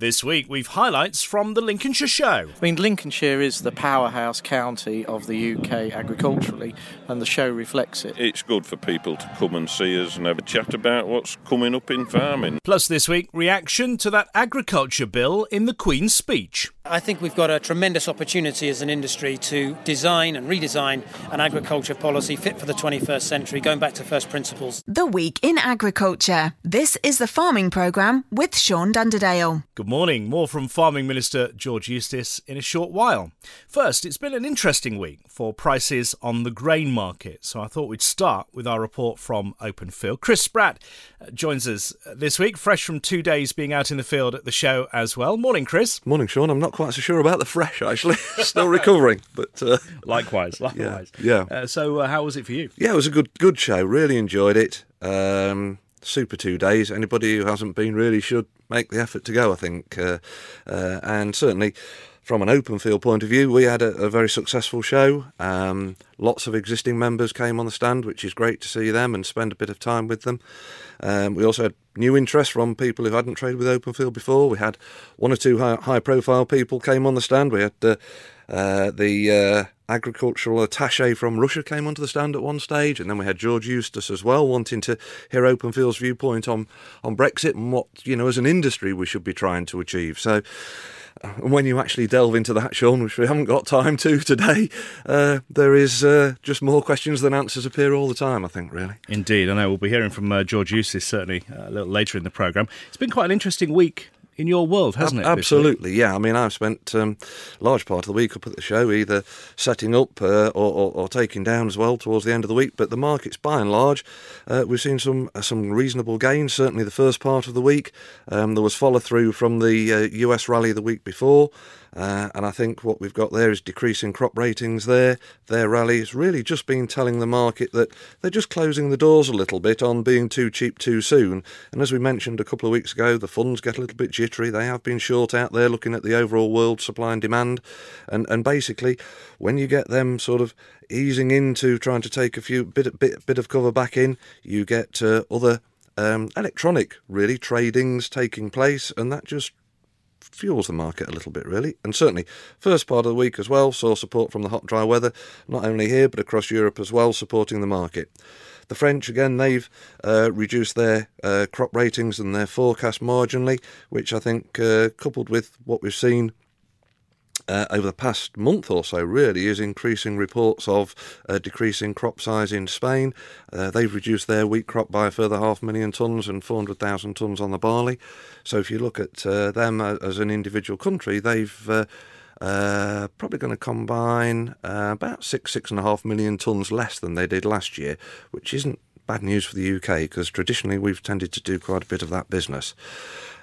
This week, we've highlights from the Lincolnshire Show. I mean, Lincolnshire is the powerhouse county of the UK agriculturally, and the show reflects it. It's good for people to come and see us and have a chat about what's coming up in farming. Plus, this week, reaction to that agriculture bill in the Queen's speech. I think we've got a tremendous opportunity as an industry to design and redesign an agriculture policy fit for the 21st century, going back to first principles. The Week in Agriculture. This is the Farming Programme with Sean Dunderdale. Good morning. More from Farming Minister George Eustice in a short while. First, it's been an interesting week for prices on the grain market, so I thought we'd start with our report from Openfield. Chris Spratt uh, joins us this week, fresh from two days being out in the field at the show as well. Morning, Chris. Morning, Sean. I'm not quite so sure about the fresh, actually. Still recovering, but uh, likewise, likewise. Yeah. yeah. Uh, so, uh, how was it for you? Yeah, it was a good, good show. Really enjoyed it. Um, super two days. Anybody who hasn't been really should make the effort to go. I think, uh, uh, and certainly from an Openfield point of view, we had a, a very successful show. Um, lots of existing members came on the stand, which is great to see them and spend a bit of time with them. Um, we also had new interest from people who hadn't traded with Openfield before. We had one or two high, high profile people came on the stand. We had uh, uh, the uh, agricultural attaché from Russia came onto the stand at one stage, and then we had George Eustice as well, wanting to hear Openfield's viewpoint on on Brexit and what you know as an industry we should be trying to achieve. So when you actually delve into that, Sean, which we haven't got time to today, uh, there is uh, just more questions than answers appear all the time, I think, really. Indeed. I know we'll be hearing from uh, George Eustice certainly uh, a little later in the programme. It's been quite an interesting week in your world, hasn't it? Absolutely, yeah. I mean, I've spent um, a large part of the week up at the show, either setting up uh, or, or, or, taking down as well towards the end of the week. But the markets, by and large, uh, we've seen some uh, some reasonable gains. Certainly, the first part of the week, um, there was follow through from the US uh, rally the week before. Uh, and I think what we've got there is decreasing crop ratings there. Their rally has really just been telling the market that they're just closing the doors a little bit on being too cheap too soon. And as we mentioned a couple of weeks ago, the funds get a little bit jittery. They have been short out there looking at the overall world supply and demand. And, and basically, when you get them sort of easing into trying to take a few bit, bit, bit of cover back in, you get uh, other um, electronic really tradings taking place, and that just fuels the market a little bit, really. And certainly, first part of the week as well saw support from the hot, dry weather, not only here but across Europe as well, supporting the market. The French, again, they've uh, reduced their uh, crop ratings and their forecast marginally, which I think, uh, coupled with what we've seen uh, over the past month or so, really, is increasing reports of uh, decreasing crop size in Spain. Uh, they've reduced their wheat crop by a further half million tonnes and 400,000 tonnes on the barley. So if you look at uh, them as an individual country, they've uh, uh, probably going to combine uh, about six, six and a half million tonnes less than they did last year, which isn't bad news for the UK because traditionally we've tended to do quite a bit of that business.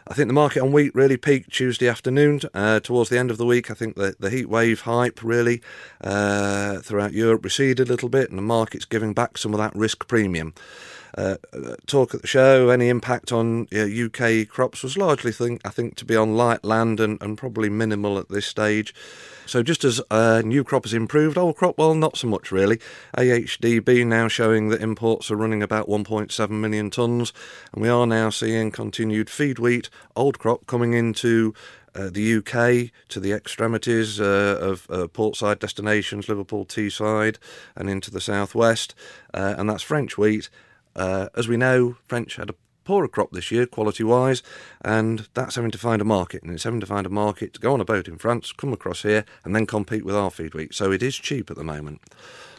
I think the market on wheat really peaked Tuesday afternoon. Uh, towards the end of the week, I think the, the heat wave hype really uh, throughout Europe receded a little bit, and the market's giving back some of that risk premium. Uh, talk at the show, any impact on UK crops was largely, think, I think, to be on light land and, and probably minimal at this stage. So just as uh, new crop has improved, old crop, well, not so much really. AHDB now showing that imports are running about 1.7 million tonnes, and we are now seeing continued feed wheat, old crop coming into uh, the UK to the extremities uh, of uh, portside destinations, Liverpool, Teesside, and into the southwest, uh, and that's French wheat. Uh, as we know, French had a poorer crop this year, quality wise, and that's having to find a market. And it's having to find a market to go on a boat in France, come across here, and then compete with our feed wheat. So it is cheap at the moment.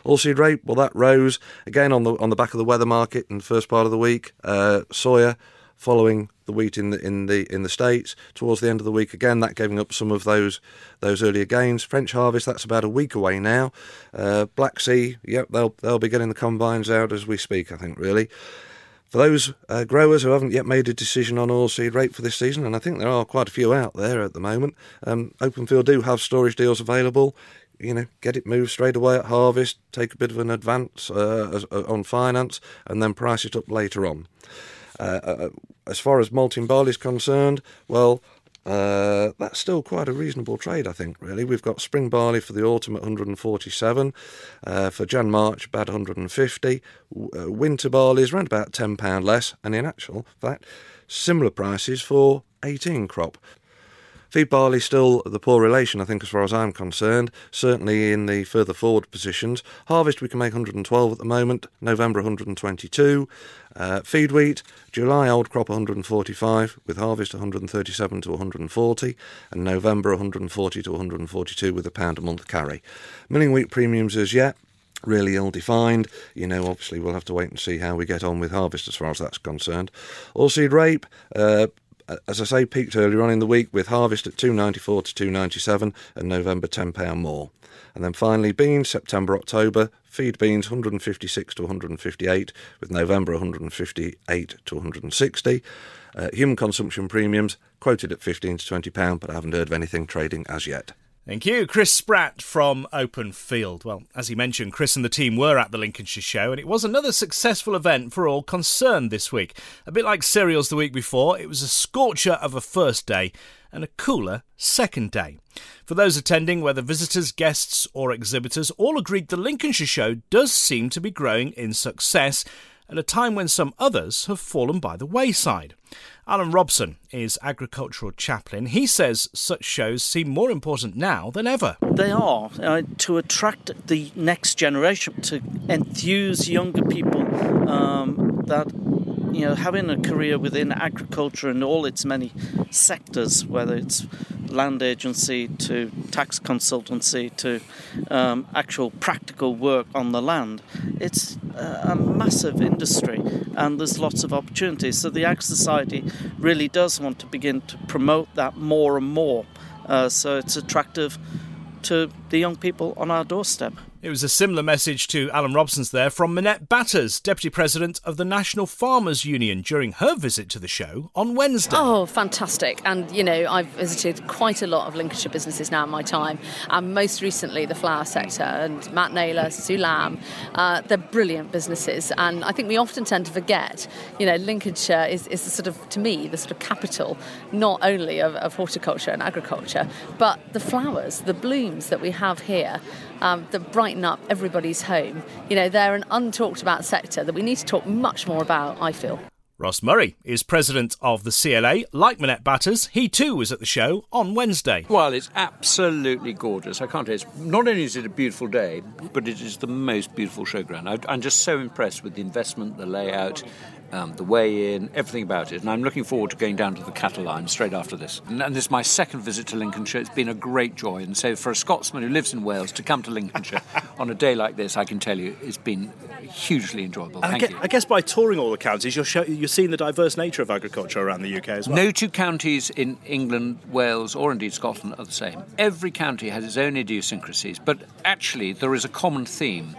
Oilseed rape, well, that rose again on the on the back of the weather market in the first part of the week. Uh, soya following the wheat in the in the in the states towards the end of the week again that giving up some of those those earlier gains french harvest that's about a week away now uh, black sea yep they'll they'll be getting the combines out as we speak i think really for those uh, growers who haven't yet made a decision on oilseed rape for this season, and I think there are quite a few out there at the moment, um, Openfield do have storage deals available. You know, get it moved straight away at harvest, take a bit of an advance uh, as, uh, on finance, and then price it up later on. Uh, uh, as far as malting barley is concerned, well, uh, that's still quite a reasonable trade, I think, really. We've got spring barley for the autumn at 147, uh, for Jan March about 150. Uh, winter barley is around about £10 less, and in actual fact, similar prices for 18 crop. Feed barley still the poor relation, I think, as far as I'm concerned. Certainly in the further forward positions. Harvest we can make 112 at the moment. November 122. Uh, feed wheat, July old crop 145, with harvest 137 to 140, and November 140 to 142 with a pound a month carry. Milling wheat premiums as yet really ill defined. You know, obviously, we'll have to wait and see how we get on with harvest as far as that's concerned. Oilseed rape, uh, as I say, peaked earlier on in the week with harvest at 294 to 297 and November £10 more. And then finally, beans, September, October, feed beans 156 to 158, with November 158 to 160. Uh, human consumption premiums quoted at 15 to 20 pound, but I haven't heard of anything trading as yet. Thank you. Chris Spratt from Openfield. Well, as he mentioned, Chris and the team were at the Lincolnshire Show, and it was another successful event for all concerned this week. A bit like cereals the week before, it was a scorcher of a first day and a cooler second day. For those attending, whether visitors, guests, or exhibitors, all agreed the Lincolnshire Show does seem to be growing in success at a time when some others have fallen by the wayside. Alan Robson is agricultural chaplain. He says such shows seem more important now than ever. They are uh, to attract the next generation, to enthuse younger people um, that you know having a career within agriculture and all its many sectors, whether it's land agency to tax consultancy to um, actual practical work on the land. It's a massive industry and there's lots of opportunities. So the Ag Society really does want to begin to promote that more and more. Uh, so it's attractive to the young people on our doorstep. It was a similar message to Alan Robson's there from Minette Batters, Deputy President of the National Farmers Union, during her visit to the show on Wednesday. Oh, fantastic. And, you know, I've visited quite a lot of Lincolnshire businesses now in my time, and most recently the flower sector and Matt Naylor, Sue Lamb. Uh, they're brilliant businesses, and I think we often tend to forget, you know, Lincolnshire is, is the sort of, to me, the sort of capital not only of, of horticulture and agriculture, but the flowers, the blooms that we have here um, that brighten up everybody's home. You know, they're an untalked about sector that we need to talk much more about, I feel. Ross Murray is president of the CLA. Like Minette Batters, he too was at the show on Wednesday. Well, it's absolutely gorgeous. I can't tell you. Not only is it a beautiful day, but it is the most beautiful showground. I'm just so impressed with the investment, the layout, um, the way in, everything about it. And I'm looking forward to going down to the cattle line straight after this. And, and, this is my second visit to Lincolnshire. It's been a great joy. And so, for a Scotsman who lives in Wales to come to Lincolnshire on a day like this, I can tell you it's been hugely enjoyable. Thank I guess, you. I guess by touring all the counties, you're, show, you're seeing the diverse nature of agriculture around the UK as well. No two counties in England, Wales, or indeed Scotland are the same. Every county has its own idiosyncrasies, but actually, there is a common theme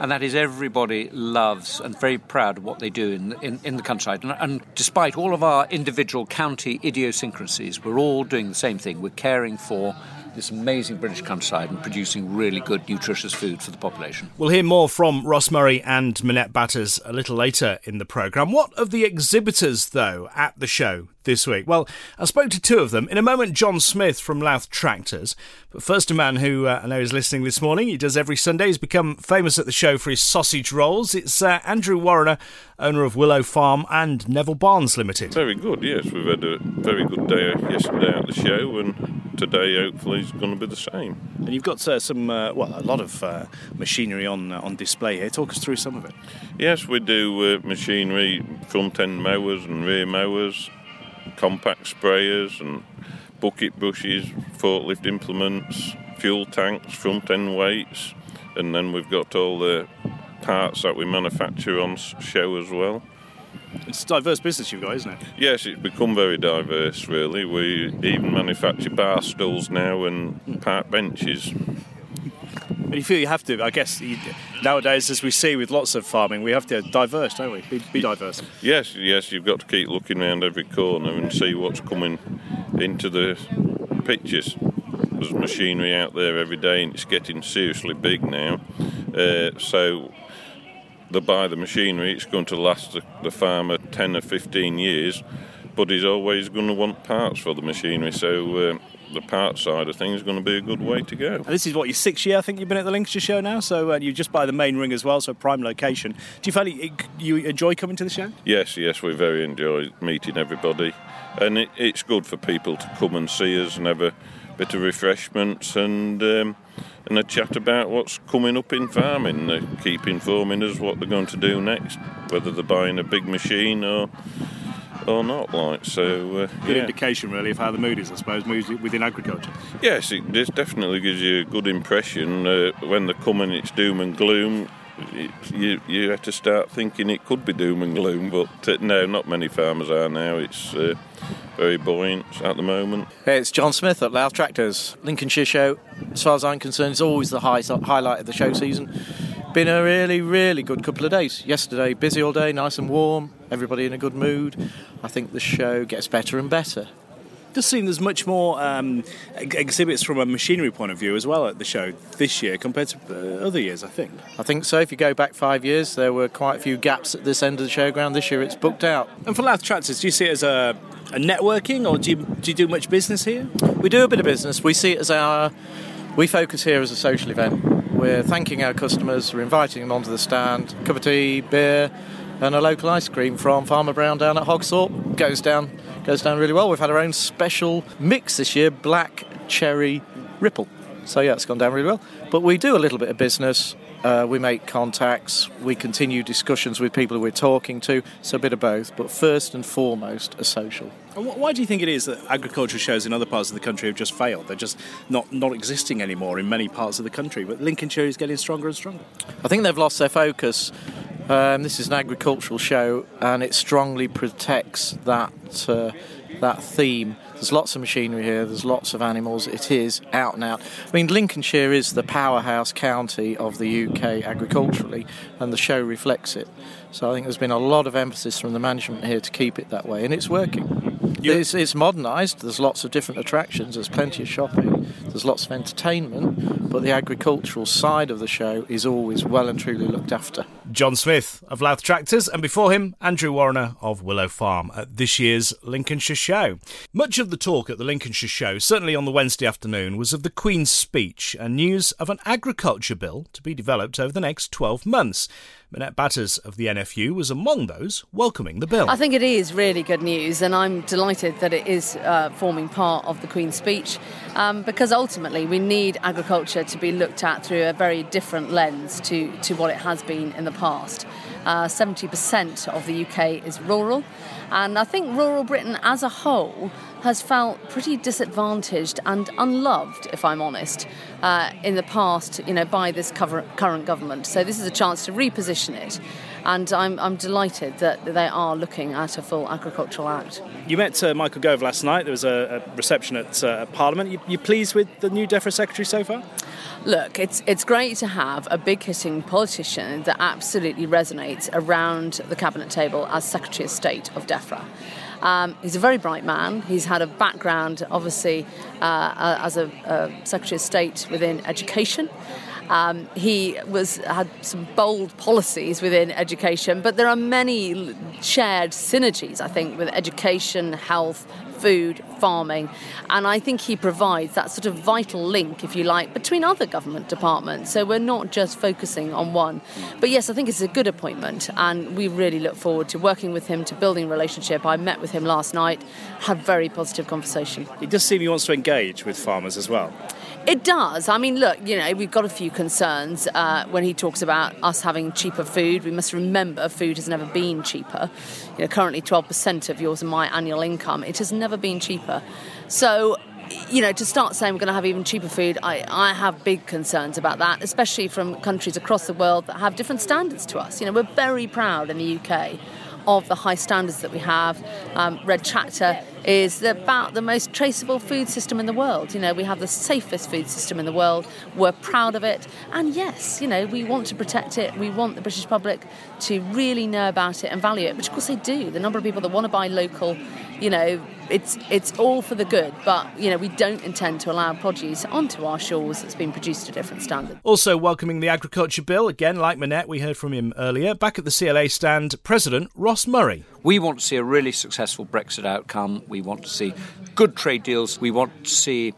and that is everybody loves and very proud of what they do in, in, in the countryside. And, and, despite all of our individual county idiosyncrasies, we're all doing the same thing. We're caring for this amazing British countryside and producing really good, nutritious food for the population. We'll hear more from Ross Murray and Minette Batters a little later in the programme. What of the exhibitors, though, at the show this week? Well, I spoke to two of them. In a moment, John Smith from Louth Tractors. But first, a man who uh, I know is listening this morning. He does every Sunday. He's become famous at the show for his sausage rolls. It's uh, Andrew Warrener, owner of Willow Farm and Neville Barnes Limited. Very good, yes. We've had a very good day yesterday at the show, and today hopefully is going to be the same. And you've got uh, some, uh, well, a lot of uh, machinery on uh, on display here. Talk us through some of it. Yes, we do machinery, front end mowers and rear mowers compact sprayers and bucket brushes, forklift implements, fuel tanks, front end weights, and then we've got all the parts that we manufacture on show as well. It's a diverse business you've got, isn't it? Yes, it's become very diverse, really. We even manufacture bar stools now and park benches. But you feel you have to, I guess, you, nowadays, as we see with lots of farming, we have to diverse, don't we? Be, be, diverse. Yes, yes, you've got to keep looking around every corner and see what's coming into the pictures. There's machinery out there every day and it's getting seriously big now. Uh, so they buy the machinery, it's going to last the, the farmer 10 or 15 years but he's always going to want parts for the machinery, so uh, the parts side of things is going to be a good way to go. And this is what your sixth year, I think you've been at the Lincolnshire show now. So uh, you're just by the main ring as well, so prime location. Do you find it, you enjoy coming to the show? Yes, yes, we very enjoy meeting everybody, and it, it's good for people to come and see us and have a bit of refreshments and. Um, and a chat about what's coming up in farming. They keep informing us what they're going to do next, whether they're buying a big machine or or not. Like so, uh, good yeah. indication really of how the mood is, I suppose, mood within agriculture. Yes, it this definitely gives you a good impression uh, when they come and it's doom and gloom. You you have to start thinking it could be doom and gloom, but uh, no, not many farmers are now. It's uh, very buoyant at the moment. Hey, it's John Smith at Louth Tractors. Lincolnshire show, as far as I'm concerned, is always the high, highlight of the show season. Been a really, really good couple of days. Yesterday, busy all day, nice and warm, everybody in a good mood. I think the show gets better and better does seem there's much more um, exhibits from a machinery point of view as well at the show this year compared to uh, other years, I think. I think so. If you go back five years, there were quite a few gaps at this end of the showground. This year, it's booked out. And for Louth Tractors, do you see it as a, a networking, or do you, do you do much business here? We do a bit of business. We see it as our. We focus here as a social event. We're thanking our customers, we're inviting them onto the stand, cup of tea, beer, and a local ice cream from Farmer Brown down at Hogsthorpe. Goes down goes down really well. We've had our own special mix this year, black cherry ripple. So yeah, it's gone down really well. But we do a little bit of business. Uh, we make contacts. We continue discussions with people we're talking to. So a bit of both. But first and foremost, a social. why do you think it is that agriculture shows in other parts of the country have just failed? They're just not, not existing anymore in many parts of the country. But Lincolnshire is getting stronger and stronger. I think they've lost their focus. Um, this is an agricultural show, and it strongly protects that uh, that theme. There's lots of machinery here. There's lots of animals. It is out and out. I mean, Lincolnshire is the powerhouse county of the UK agriculturally, and the show reflects it. So I think there's been a lot of emphasis from the management here to keep it that way, and it's working. It's, it's modernised. There's lots of different attractions. There's plenty of shopping. There's lots of entertainment. But the agricultural side of the show is always well and truly looked after. John Smith of Louth Tractors, and before him, Andrew Warner of Willow Farm at this year's Lincolnshire Show. Much of the talk at the Lincolnshire Show, certainly on the Wednesday afternoon, was of the Queen's speech and news of an agriculture bill to be developed over the next 12 months. Minette Batters of the NFU was among those welcoming the bill. I think it is really good news, and I'm delighted that it is uh, forming part of the Queen's speech um, because ultimately we need agriculture to be looked at through a very different lens to, to what it has been in the past. Uh, 70% of the UK is rural, and I think rural Britain as a whole has felt pretty disadvantaged and unloved, if I'm honest, uh, in the past, you know, by this cover- current government. So this is a chance to reposition it, and I'm, I'm delighted that they are looking at a full agricultural act. You met uh, Michael Gove last night. There was a, a reception at uh, Parliament. You, you pleased with the new DEFRA secretary so far? Look, it's it's great to have a big hitting politician that absolutely resonates around the cabinet table as Secretary of State of DEFRA. Um, he's a very bright man. He's had a background, obviously, uh, as a, a Secretary of State within education. Um, he was had some bold policies within education, but there are many shared synergies, I think, with education, health, food, farming, and I think he provides that sort of vital link, if you like, between other government departments. So we're not just focusing on one. But yes, I think it's a good appointment, and we really look forward to working with him, to building a relationship. I met with him last night, had very positive conversation. It does seem he wants to engage with farmers as well. It does. I mean, look, you know, we've got a few concerns uh, when he talks about us having cheaper food. We must remember food has never been cheaper. You know, currently 12% of yours and my annual income. It has never been cheaper. So, you know, to start saying we're going to have even cheaper food, I, I have big concerns about that, especially from countries across the world that have different standards to us. You know, we're very proud in the UK of the high standards that we have. Um, Red Tractor is about the most traceable food system in the world. You know, we have the safest food system in the world. We're proud of it. And yes, you know, we want to protect it. We want the British public to really know about it and value it, which of course they do. The number of people that want to buy local, you know, it's it's all for the good, but you know we don't intend to allow produce onto our shores that's been produced to different standards. Also welcoming the agriculture bill again, like Minette, we heard from him earlier. Back at the CLA stand, President Ross Murray. We want to see a really successful Brexit outcome. We want to see good trade deals. We want to see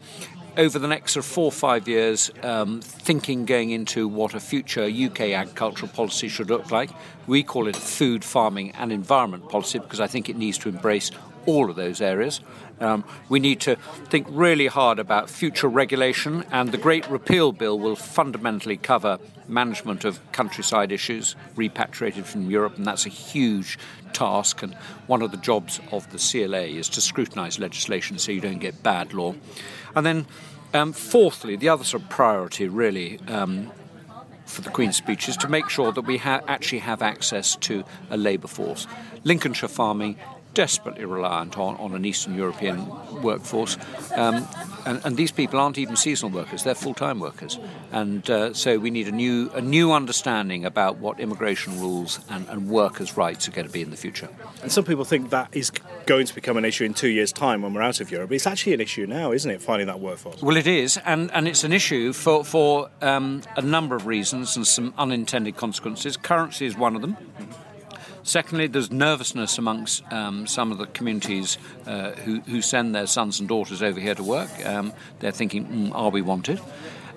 over the next sort of four or five years, um, thinking going into what a future UK agricultural policy should look like. We call it food, farming, and environment policy because I think it needs to embrace all of those areas. Um, we need to think really hard about future regulation, and the Great Repeal Bill will fundamentally cover management of countryside issues repatriated from Europe, and that's a huge task. And one of the jobs of the CLA is to scrutinise legislation so you don't get bad law. And then, um, fourthly, the other sort of priority really um, for the Queen's speech is to make sure that we ha- actually have access to a labour force. Lincolnshire farming desperately reliant on, on an Eastern European workforce. Um, and, and, these people aren't even seasonal workers, they're full time workers. And uh, so we need a new, a new understanding about what immigration rules and, and workers' rights are going to be in the future. And some people think that is going to become an issue in two years' time when we're out of Europe. It's actually an issue now, isn't it, finding that workforce? Well, it is. And, and it's an issue for, for um, a number of reasons and some unintended consequences. Currency is one of them. Secondly, there's nervousness amongst um, some of the communities uh, who, who, send their sons and daughters over here to work. Um, they're thinking, mm, are we wanted?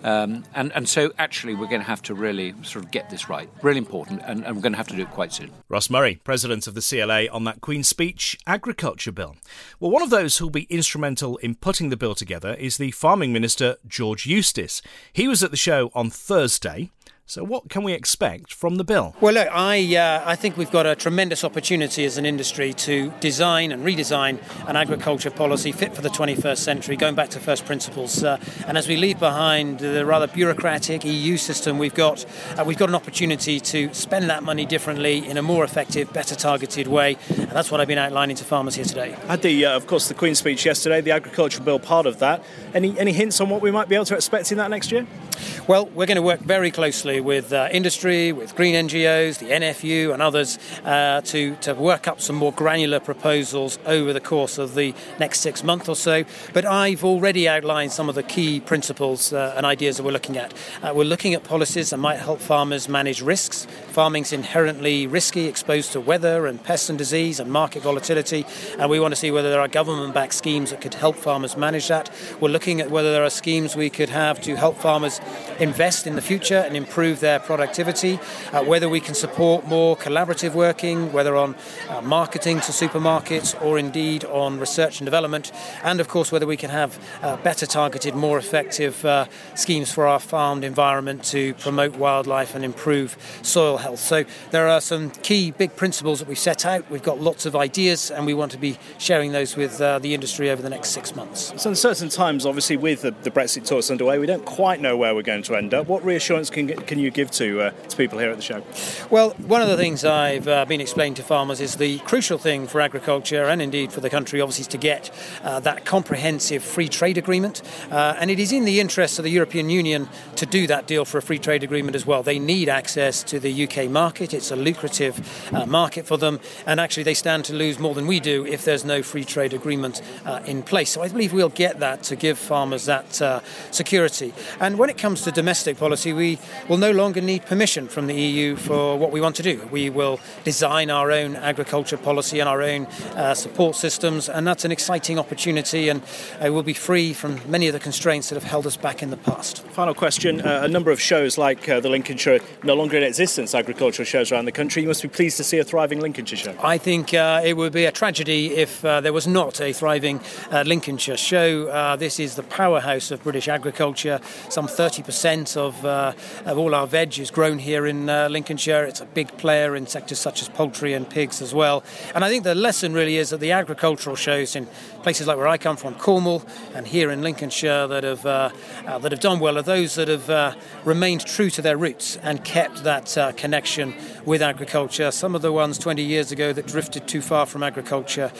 Um, and, and so, actually, we're going to have to really sort of get this right. Really important, and, and, we're going to have to do it quite soon. Ross Murray, President of the CLA, on that Queen's Speech Agriculture Bill. Well, one of those who'll be instrumental in putting the bill together is the Farming Minister, George Eustice. He was at the show on Thursday. So, what can we expect from the bill? Well, look, I, uh, I think we've got a tremendous opportunity as an industry to design and redesign an agriculture policy fit for the 21st century, going back to first principles. Uh, and as we leave behind the rather bureaucratic EU system, we've got, uh, we've got an opportunity to spend that money differently in a more effective, better targeted way. And that's what I've been outlining to farmers here today. Had the, uh, of course, the Queen's speech yesterday, the agriculture bill part of that. Any, any hints on what we might be able to expect in that next year? Well, we're going to work very closely with uh, industry, with green NGOs, the NFU, and others uh, to, to work up some more granular proposals over the course of the next six months or so. But I've already outlined some of the key principles uh, and ideas that we're looking at. Uh, we're looking at policies that might help farmers manage risks. Farming's inherently risky, exposed to weather and pests and disease and market volatility, and we want to see whether there are government backed schemes that could help farmers manage that. We're looking at whether there are schemes we could have to help farmers invest in the future and improve their productivity, uh, whether we can support more collaborative working, whether on uh, marketing to supermarkets or indeed on research and development, and of course whether we can have uh, better targeted, more effective uh, schemes for our farmed environment to promote wildlife and improve soil health. So there are some key big principles that we've set out. We've got lots of ideas and we want to be sharing those with uh, the industry over the next six months. So in certain times, obviously with the, the Brexit talks underway, we don't quite know where we're going to end up. What reassurance can, can you give to, uh, to people here at the show? Well, one of the things I've uh, been explaining to farmers is the crucial thing for agriculture and indeed for the country, obviously, is to get uh, that comprehensive free trade agreement. Uh, and it is in the interest of the European Union to do that deal for a free trade agreement as well. They need access to the UK market, it's a lucrative uh, market for them, and actually, they stand to lose more than we do if there's no free trade agreement uh, in place. So I believe we'll get that to give farmers that security. And when it comes to domestic policy, we will no longer need permission from the EU for what we want to do. We will design our own agriculture policy and our own uh, support systems, and that's an exciting opportunity, and uh, we'll be free from many of the constraints that have held us back in the past. Final question uh, a number of shows like uh, the Lincolnshire, no longer in existence, agricultural shows around the country. You must be pleased to see a thriving Lincolnshire show. I think uh, it would be a tragedy if uh, there was not a thriving Lincolnshire show. this is the powerhouse of British agriculture. Some 30% of, uh, of all our veg is grown here in uh, Lincolnshire. It's a big player in sectors such as poultry and pigs as well. And I think the lesson really is that the agricultural shows in places like where I come from, Cornwall, and here in Lincolnshire that have uh, uh, that have done well are those that have uh, remained true to their roots and kept that uh, connection with agriculture. Some of the ones 20 years ago that drifted too far from agriculture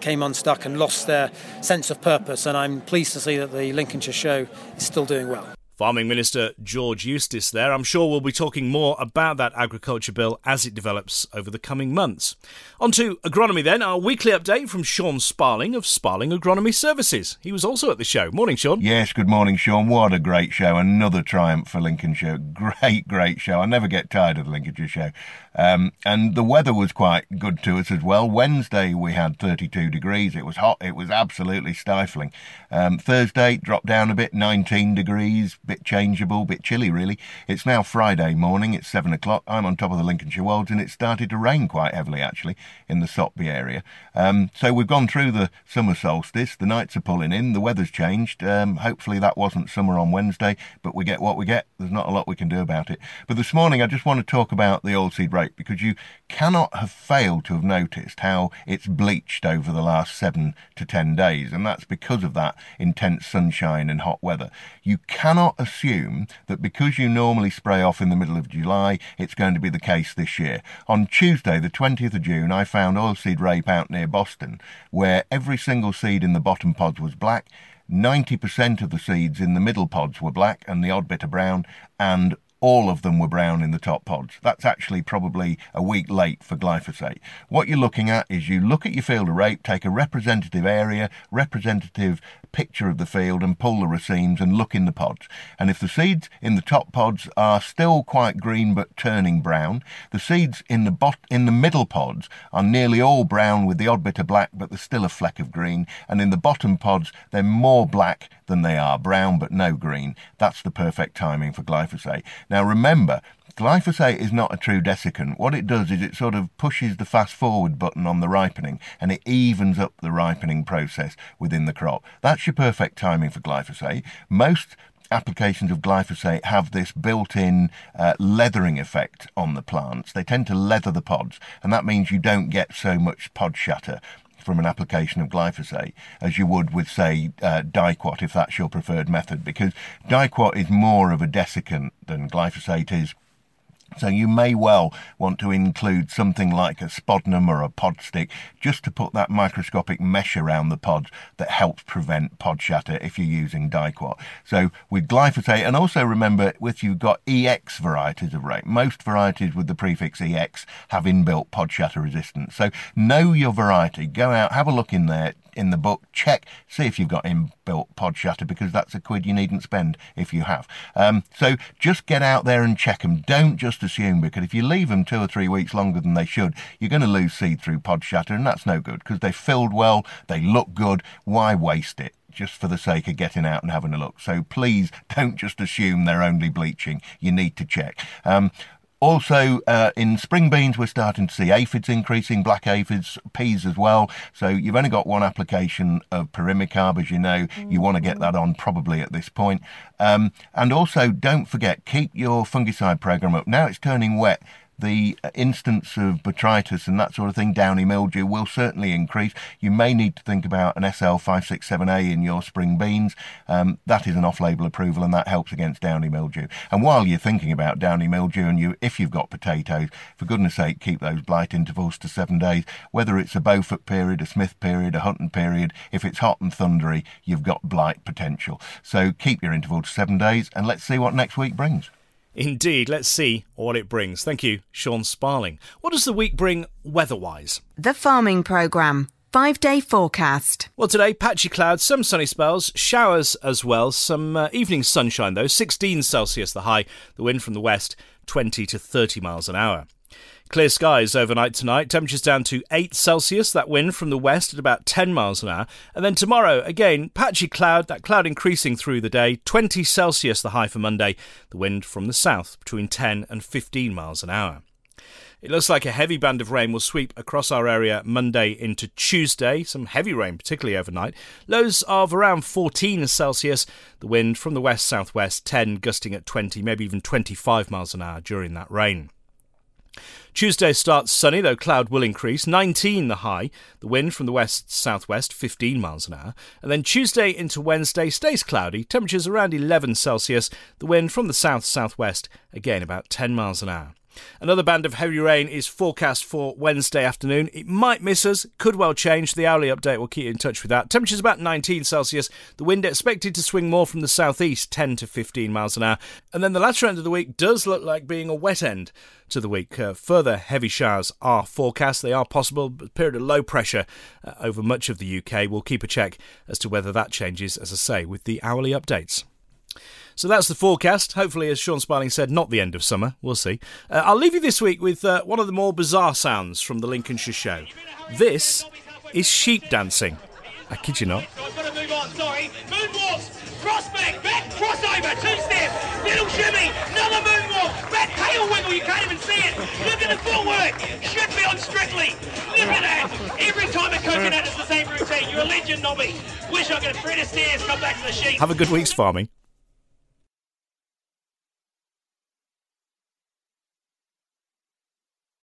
came unstuck and lost their sense of purpose. And I'm pleased to see that the Lincolnshire show is still doing well. Farming Minister George Eustice there. I'm sure we'll be talking more about that agriculture bill as it develops over the coming months. On to agronomy then, our weekly update from Sean Sparling of Sparling Agronomy Services. He was also at the show. Morning, Sean. Yes, good morning, Sean. What a great show. Another triumph for Lincolnshire. Great, great show. I never get tired of the Lincolnshire show. Um, and the weather was quite good to us as well. Wednesday we had 32 degrees. It was hot. It was absolutely stifling. Um, Thursday dropped down a bit, 19 degrees bit changeable, bit chilly really. It's now Friday morning, it's seven o'clock. I'm on top of the Lincolnshire Wolds and it started to rain quite heavily actually in the Sotby area. Um, so we've gone through the summer solstice, the nights are pulling in, the weather's changed. Um, hopefully that wasn't summer on Wednesday, but we get what we get. There's not a lot we can do about it. But this morning I just want to talk about the oilseed because you cannot have failed to have noticed how it's bleached over the last seven to ten days, and that's because of that intense sunshine and hot weather. You cannot assume that because you normally spray off in the middle of July, it's going to be the case this year. On Tuesday, the 20th of June, I found oilseed rape out near Boston, where every single seed in the bottom pods was black. 90% of the seeds in the middle pods were black and the odd bit of brown, and all of them were brown in the top pods. That's actually probably a week late for glyphosate. What you're looking at is you look at your field of rape, take a representative area, representative picture of the field and pull the racemes and look in the pods. And if the seeds in the top pods are still quite green but turning brown, the seeds in the bot- in the middle pods are nearly all brown with the odd bit of black but there's still a fleck of green, and in the bottom pods they're more black than they are brown but no green. That's the perfect timing for glyphosate. Now remember, glyphosate is not a true desiccant. What it does is it sort of pushes the fast forward button on the ripening and it evens up the ripening process within the crop. That's your perfect timing for glyphosate. Most applications of glyphosate have this built-in uh, leathering effect on the plants. They tend to leather the pods, and that means you don't get so much pod shatter from an application of glyphosate as you would with, say, uh, Diquat, if that's your preferred method, because Diquat is more of a desiccant than glyphosate is so you may well want to include something like a Spodnam or a pod stick just to put that microscopic mesh around the pods that helps prevent pod shatter if you're using Diquat. So with glyphosate, and also remember if you've got EX varieties of rape, most varieties with the prefix EX have inbuilt pod shatter resistance. So know your variety, go out, have a look in there, in the book. Check, see if you've got inbuilt pod shatter because that's a quid you needn't spend if you have. Um, so just get out there and check them. Don't just assume because if you leave them two or three weeks longer than they should, you're going to lose seed through pod shatter and that's no good because they filled well, they look good. Why waste it? just for the sake of getting out and having a look. So please don't just assume they're only bleaching. You need to check. Um, also, uh, in spring beans, we're starting to see aphids increasing, black aphids, peas as well. So you've only got one application of pirimicarb, as you know. You want to get that on probably at this point. Um, and also, don't forget, keep your fungicide program up. Now it's turning wet the instance of botrytis and that sort of thing, downy mildew, will certainly increase. You may need to think about an SL567A in your spring beans. Um, that is an off-label approval, and that helps against downy mildew. And while you're thinking about downy mildew, and you, if you've got potatoes, for goodness sake, keep those blight intervals to seven days. Whether it's a Beaumont period, a Smith period, a Hutton period, if it's hot and thundery, you've got blight potential. So keep your interval to seven days, and let's see what next week brings. Indeed, let's see what it brings. Thank you, Sean Sparling. What does the week bring weather-wise? The Farming Programme. Five day forecast. Well, today, patchy clouds, some sunny spells, showers as well, some uh, evening sunshine though, 16 Celsius the high, the wind from the west, 20 to 30 miles an hour. Clear skies overnight tonight, temperatures down to 8 Celsius, that wind from the west at about 10 miles an hour. And then tomorrow, again, patchy cloud, that cloud increasing through the day, 20 Celsius the high for Monday, the wind from the south between 10 and 15 miles an hour. It looks like a heavy band of rain will sweep across our area Monday into Tuesday. Some heavy rain, particularly overnight. Lows of around 14 Celsius. The wind from the west southwest 10, gusting at 20, maybe even 25 miles an hour during that rain. Tuesday starts sunny, though cloud will increase. 19 the high. The wind from the west southwest, 15 miles an hour. And then Tuesday into Wednesday stays cloudy. Temperatures around 11 Celsius. The wind from the south southwest, again about 10 miles an hour. Another band of heavy rain is forecast for Wednesday afternoon. It might miss us, could well change. The hourly update will keep you in touch with that. Temperatures about 19 Celsius. The wind expected to swing more from the southeast, 10 to 15 miles an hour. And then the latter end of the week does look like being a wet end to the week. Uh, further heavy showers are forecast. They are possible, a period of low pressure uh, over much of the UK. We'll keep a check as to whether that changes, as I say, with the hourly updates. So that's the forecast. Hopefully, as Sean Sparling said, not the end of summer. We'll see. Uh, I'll leave you this week with uh, one of the more bizarre sounds from the Lincolnshire show. This is sheep dancing. I kid you not. I've got to move on, sorry. Moonwalks, crossback, back, crossover, two step, little shimmy, another moonwalk, back tail wiggle, you can't even see it. Look at the footwork, should be on Strictly. Look at that. Every time a coconut is the same routine. You're a legend, Nobby. Wish I could have Fred Astaire come back to the sheep. Have a good week's farming.